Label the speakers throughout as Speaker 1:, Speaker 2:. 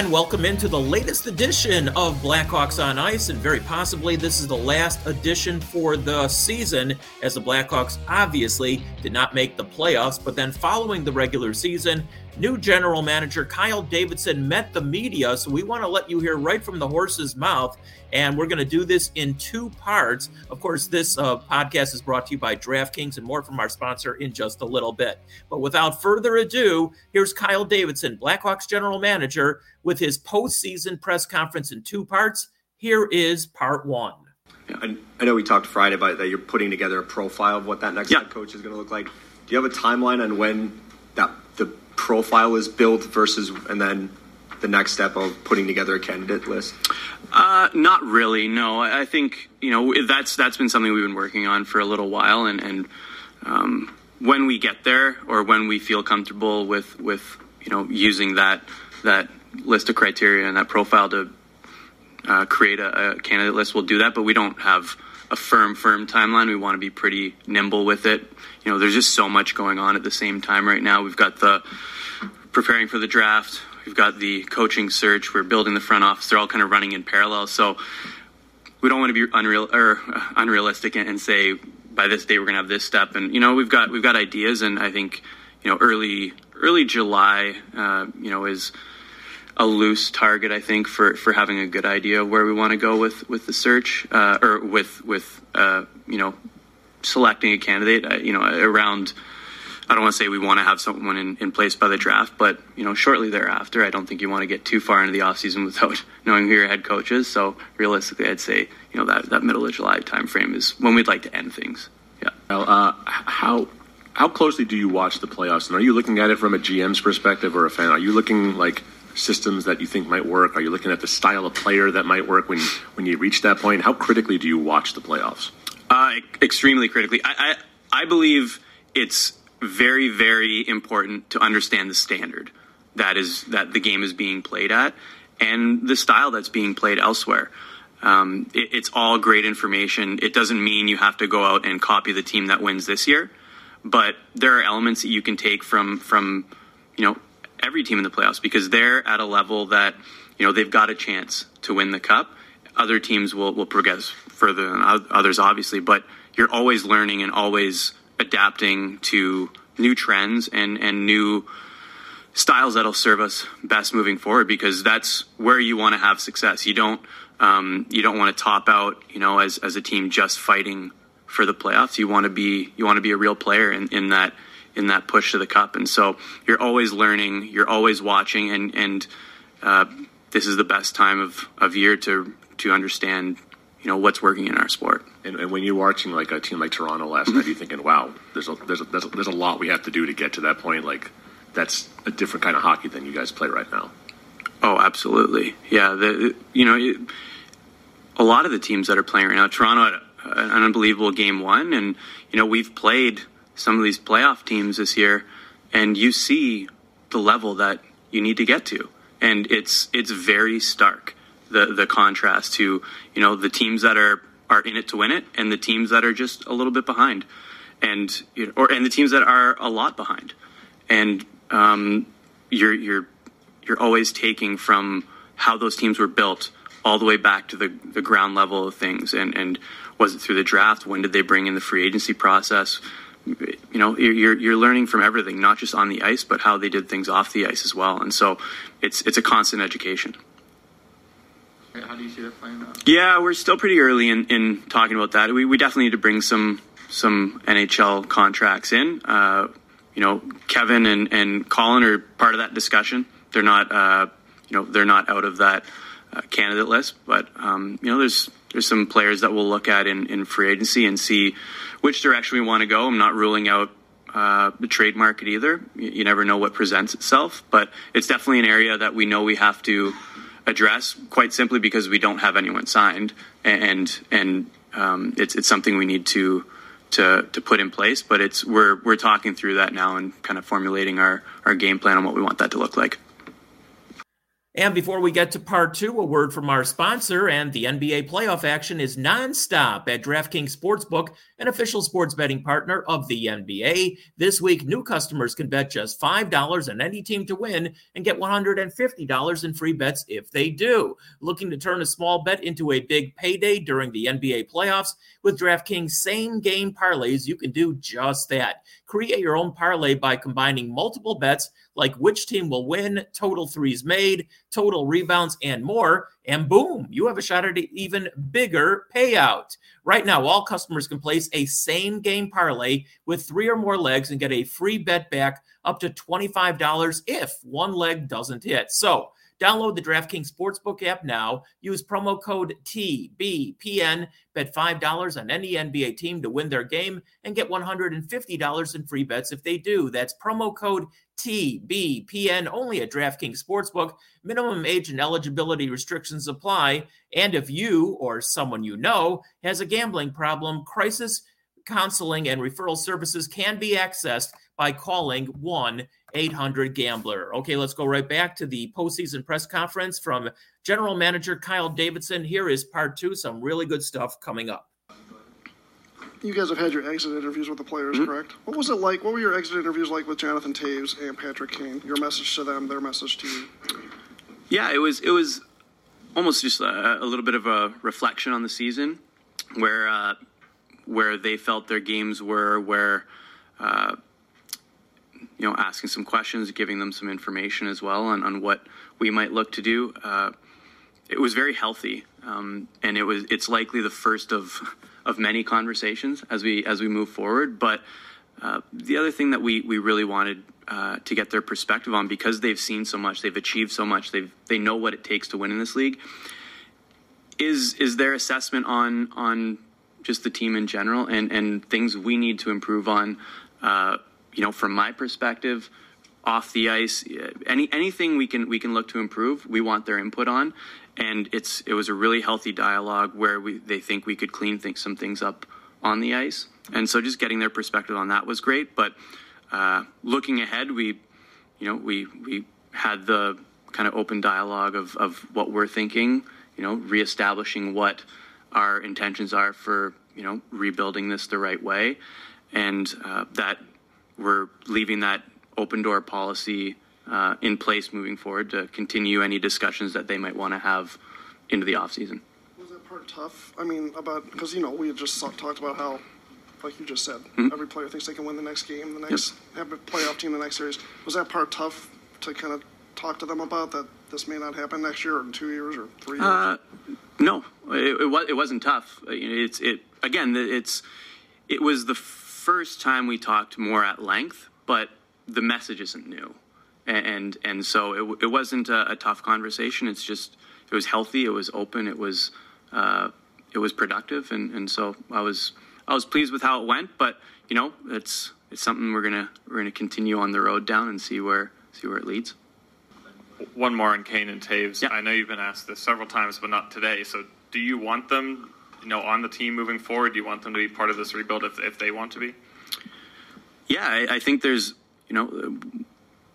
Speaker 1: And welcome into the latest edition of Blackhawks on Ice. And very possibly this is the last edition for the season, as the Blackhawks obviously did not make the playoffs. But then following the regular season, new general manager Kyle Davidson met the media. So we want to let you hear right from the horse's mouth. And we're going to do this in two parts. Of course, this uh, podcast is brought to you by DraftKings and more from our sponsor in just a little bit. But without further ado, here's Kyle Davidson, Blackhawks general manager, with his postseason press conference in two parts. Here is part one.
Speaker 2: I, I know we talked Friday about that you're putting together a profile of what that next
Speaker 3: Yeah.
Speaker 2: head coach is going to look like. Do you have a timeline on when that the profile is built versus and then the next step of putting together a candidate list?
Speaker 3: Uh, not really. No, I I think you know that's that's been something we've been working on for a little while, and and um, when we get there, or when we feel comfortable with with you know using that that list of criteria and that profile to uh, create a, a candidate list, we'll do that. But we don't have a firm firm timeline. We want to be pretty nimble with it. You know, there's just so much going on at the same time right now. We've got the preparing for the draft. We've got the coaching search. We're building the front office. They're all kind of running in parallel. So we don't want to be unreal or uh, unrealistic and, and say by this date we're going to have this step. And you know we've got we've got ideas, and I think you know early early July, uh, you know is a loose target. I think for for having a good idea of where we want to go with with the search uh, or with with uh, you know selecting a candidate. Uh, you know around. I don't want to say we want to have someone in, in place by the draft, but you know, shortly thereafter, I don't think you want to get too far into the offseason without knowing who your head coach is. So realistically, I'd say you know that that middle of July timeframe is when we'd like to end things. Yeah.
Speaker 4: Now, uh, how how closely do you watch the playoffs? And are you looking at it from a GM's perspective or a fan? Are you looking like systems that you think might work? Are you looking at the style of player that might work when when you reach that point? How critically do you watch the playoffs?
Speaker 3: Uh, extremely critically. I, I, I believe it's very, very important to understand the standard that is that the game is being played at and the style that's being played elsewhere. Um, it, it's all great information. It doesn't mean you have to go out and copy the team that wins this year, but there are elements that you can take from from you know every team in the playoffs because they're at a level that you know they've got a chance to win the cup. Other teams will will progress further than others, obviously, but you're always learning and always adapting to new trends and and new styles that'll serve us best moving forward because that's where you want to have success. You don't um, you don't want to top out, you know, as as a team just fighting for the playoffs. You want to be you want to be a real player in, in that in that push to the cup. And so you're always learning, you're always watching, and and uh, this is the best time of, of year to to understand, you know, what's working in our sport.
Speaker 4: And, and when you're watching like a team like Toronto last night, you're thinking, "Wow, there's a, there's a, there's a there's a lot we have to do to get to that point." Like that's a different kind of hockey than you guys play right now.
Speaker 3: Oh, absolutely. Yeah, the you know, it, a lot of the teams that are playing right now, Toronto had an unbelievable game one, and you know we've played some of these playoff teams this year, and you see the level that you need to get to, and it's it's very stark the the contrast to you know the teams that are are in it to win it, and the teams that are just a little bit behind, and you know, or and the teams that are a lot behind, and um, you're you're you're always taking from how those teams were built all the way back to the, the ground level of things. And, and was it through the draft? When did they bring in the free agency process you know you're, you're learning from everything not just on the ice but how they did things off the ice as well. And so it's it's a constant education.
Speaker 5: How do you see that playing out?
Speaker 3: yeah we're still pretty early in, in talking about that. We, we definitely need to bring some some NHL contracts in. Uh, you know Kevin and, and Colin are part of that discussion. They're not uh, you know they're not out of that candidate list, but um, you know there's there's some players that we'll look at in, in free agency and see which direction we want to go. I'm not ruling out uh, the trade market either. You, you never know what presents itself, but it's definitely an area that we know we have to address quite simply because we don't have anyone signed, and and um, it's it's something we need to. To, to put in place, but it's we're we're talking through that now and kind of formulating our, our game plan on what we want that to look like.
Speaker 1: And before we get to part two, a word from our sponsor. And the NBA playoff action is nonstop at DraftKings Sportsbook, an official sports betting partner of the NBA. This week, new customers can bet just $5 on any team to win and get $150 in free bets if they do. Looking to turn a small bet into a big payday during the NBA playoffs? With DraftKings same game parlays, you can do just that. Create your own parlay by combining multiple bets like which team will win, total threes made, total rebounds, and more. And boom, you have a shot at an even bigger payout. Right now, all customers can place a same game parlay with three or more legs and get a free bet back up to $25 if one leg doesn't hit. So, Download the DraftKings Sportsbook app now. Use promo code TBPN. Bet $5 on any NBA team to win their game and get $150 in free bets if they do. That's promo code TBPN only at DraftKings Sportsbook. Minimum age and eligibility restrictions apply. And if you or someone you know has a gambling problem, crisis counseling and referral services can be accessed by calling 1 800 Gambler. Okay, let's go right back to the postseason press conference from General Manager Kyle Davidson. Here is part two, some really good stuff coming up.
Speaker 6: You guys have had your exit interviews with the players, mm-hmm. correct? What was it like? What were your exit interviews like with Jonathan Toews and Patrick Kane? Your message to them, their message to you.
Speaker 3: Yeah, it was it was almost just a, a little bit of a reflection on the season, where uh, where they felt their games were, where uh, you know, asking some questions, giving them some information as well on, on what we might look to do. Uh, it was very healthy, um, and it was it's likely the first of of many conversations as we as we move forward. But uh, the other thing that we we really wanted uh, to get their perspective on because they've seen so much, they've achieved so much, they they know what it takes to win in this league. Is is their assessment on on just the team in general and and things we need to improve on uh, you know, from my perspective, off the ice, any anything we can we can look to improve, we want their input on, and it's it was a really healthy dialogue where we they think we could clean things, some things up on the ice, and so just getting their perspective on that was great. But uh, looking ahead, we, you know, we we had the kind of open dialogue of of what we're thinking, you know, reestablishing what our intentions are for you know rebuilding this the right way, and uh, that we're leaving that open door policy uh, in place moving forward to continue any discussions that they might want to have into the off season.
Speaker 6: Was that part tough? I mean, about because you know we had just talked about how, like you just said, mm-hmm. every player thinks they can win the next game, the next yep. have a playoff team, the next series. Was that part tough to kind of talk to them about that this may not happen next year or in two years or three years? Uh,
Speaker 3: no, it, it, was, it wasn't tough. It's it again. It's it was the first time we talked more at length, but the message isn't new. And, and, so it, it wasn't a, a, tough conversation. It's just, it was healthy. It was open. It was, uh, it was productive. And, and so I was, I was pleased with how it went, but you know, it's, it's something we're going to, we're going to continue on the road down and see where, see where it leads.
Speaker 7: One more on Kane and Toews. Yeah. I know you've been asked this several times, but not today. So do you want them you know, on the team moving forward? Do you want them to be part of this rebuild if, if they want to be?
Speaker 3: Yeah, I, I think there's, you know,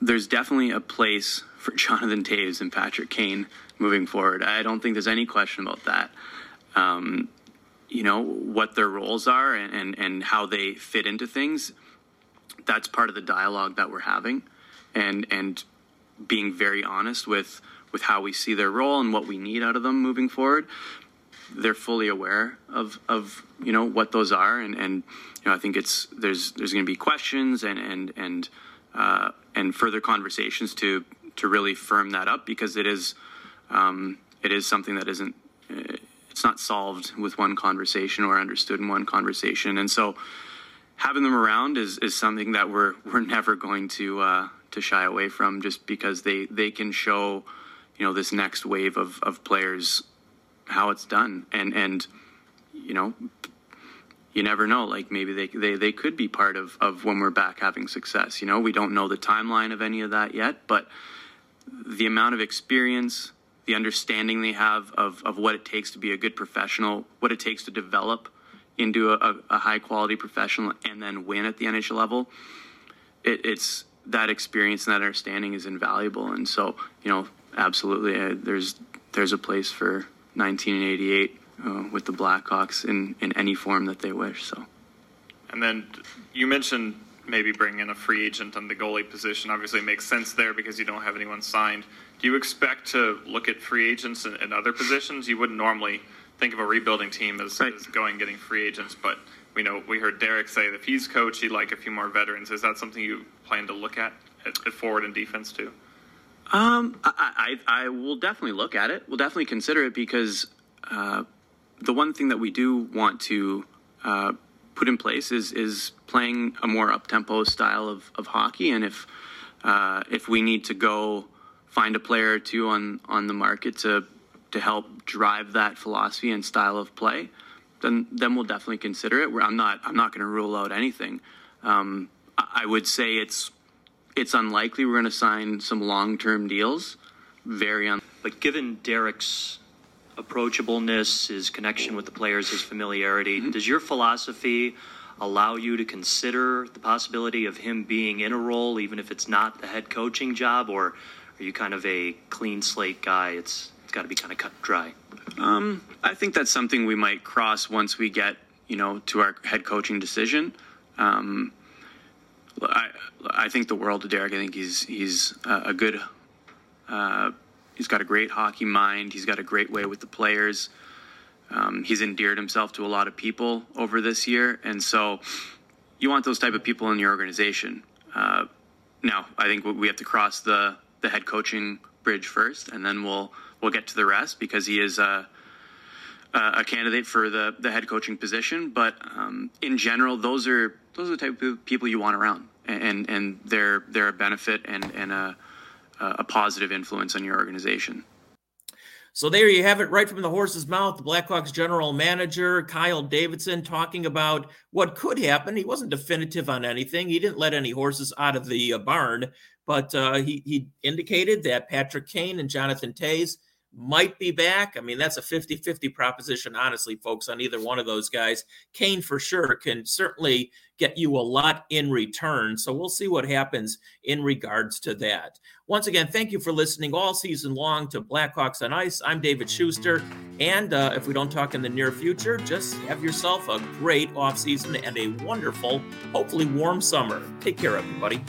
Speaker 3: there's definitely a place for Jonathan Toews and Patrick Kane moving forward. I don't think there's any question about that. Um, you know, what their roles are and, and, and how they fit into things, that's part of the dialogue that we're having. And, and being very honest with, with how we see their role and what we need out of them moving forward they're fully aware of of you know what those are, and and you know I think it's there's there's going to be questions and and and uh, and further conversations to to really firm that up because it is um, it is something that isn't it's not solved with one conversation or understood in one conversation, and so having them around is is something that we're we're never going to uh, to shy away from just because they they can show you know this next wave of of players how it's done. And and you know you never know like maybe they they, they could be part of of when we're back having success you know? We don't know the timeline of any of that yet but the amount of experience the understanding they have of, of what it takes to be a good professional what it takes to develop into a, a high quality professional and then win at the NHL level it, it's that experience and that understanding is invaluable. And so you know absolutely. Uh, there's there's a place for 1988 uh, with the Blackhawks in in any form that they wish. So.
Speaker 7: And then you mentioned maybe bringing in a free agent on the goalie position. Obviously, it makes sense there because you don't have anyone signed. Do you expect to look at free agents in, in other positions? You wouldn't normally think of a rebuilding team as, right. as going getting free agents, but we know we heard Derek say that if he's coach, he'd like a few more veterans. Is that something you plan to look at at, at forward and defense too?
Speaker 3: Um, I, I, I will definitely look at it. We'll definitely consider it because uh, the one thing that we do want to uh, put in place is is playing a more up tempo style of, of hockey. And if uh, if we need to go find a player or two on on the market to to help drive that philosophy and style of play, then then we'll definitely consider it. Where I'm not I'm not going to rule out anything. Um, I would say it's it's unlikely we're going to sign some long term deals. Very un.
Speaker 8: But given Derek's approachableness, his connection with the players, his familiarity, mm-hmm. does your philosophy allow you to consider the possibility of him being in a role, even if it's not the head coaching job, or are you kind of a clean slate guy? It's it's got to be kind of cut dry.
Speaker 3: Um, I think that's something we might cross once we get you know to our head coaching decision. Um, I I think the world of Derek. I think he's he's a good. Uh, he's got a great hockey mind. He's got a great way with the players. Um, he's endeared himself to a lot of people over this year, and so you want those type of people in your organization. Uh, now, I think we have to cross the the head coaching bridge first, and then we'll we'll get to the rest because he is a, a candidate for the, the head coaching position. But um, in general, those are those are the type of people you want around, and and they're they're a benefit and and a a positive influence on your organization.
Speaker 1: So there you have it, right from the horse's mouth. The Blackhawks general manager Kyle Davidson talking about what could happen. He wasn't definitive on anything. He didn't let any horses out of the uh, barn, but uh, he he indicated that Patrick Kane and Jonathan Toews might be back. I mean, that's a 50 50 proposition, honestly, folks, on either one of those guys. Kane, for sure, can certainly get you a lot in return. So we'll see what happens in regards to that. Once again, thank you for listening all season long to Blackhawks on Ice. I'm David Schuster. And uh, if we don't talk in the near future, just have yourself a great offseason and a wonderful, hopefully warm summer. Take care, everybody.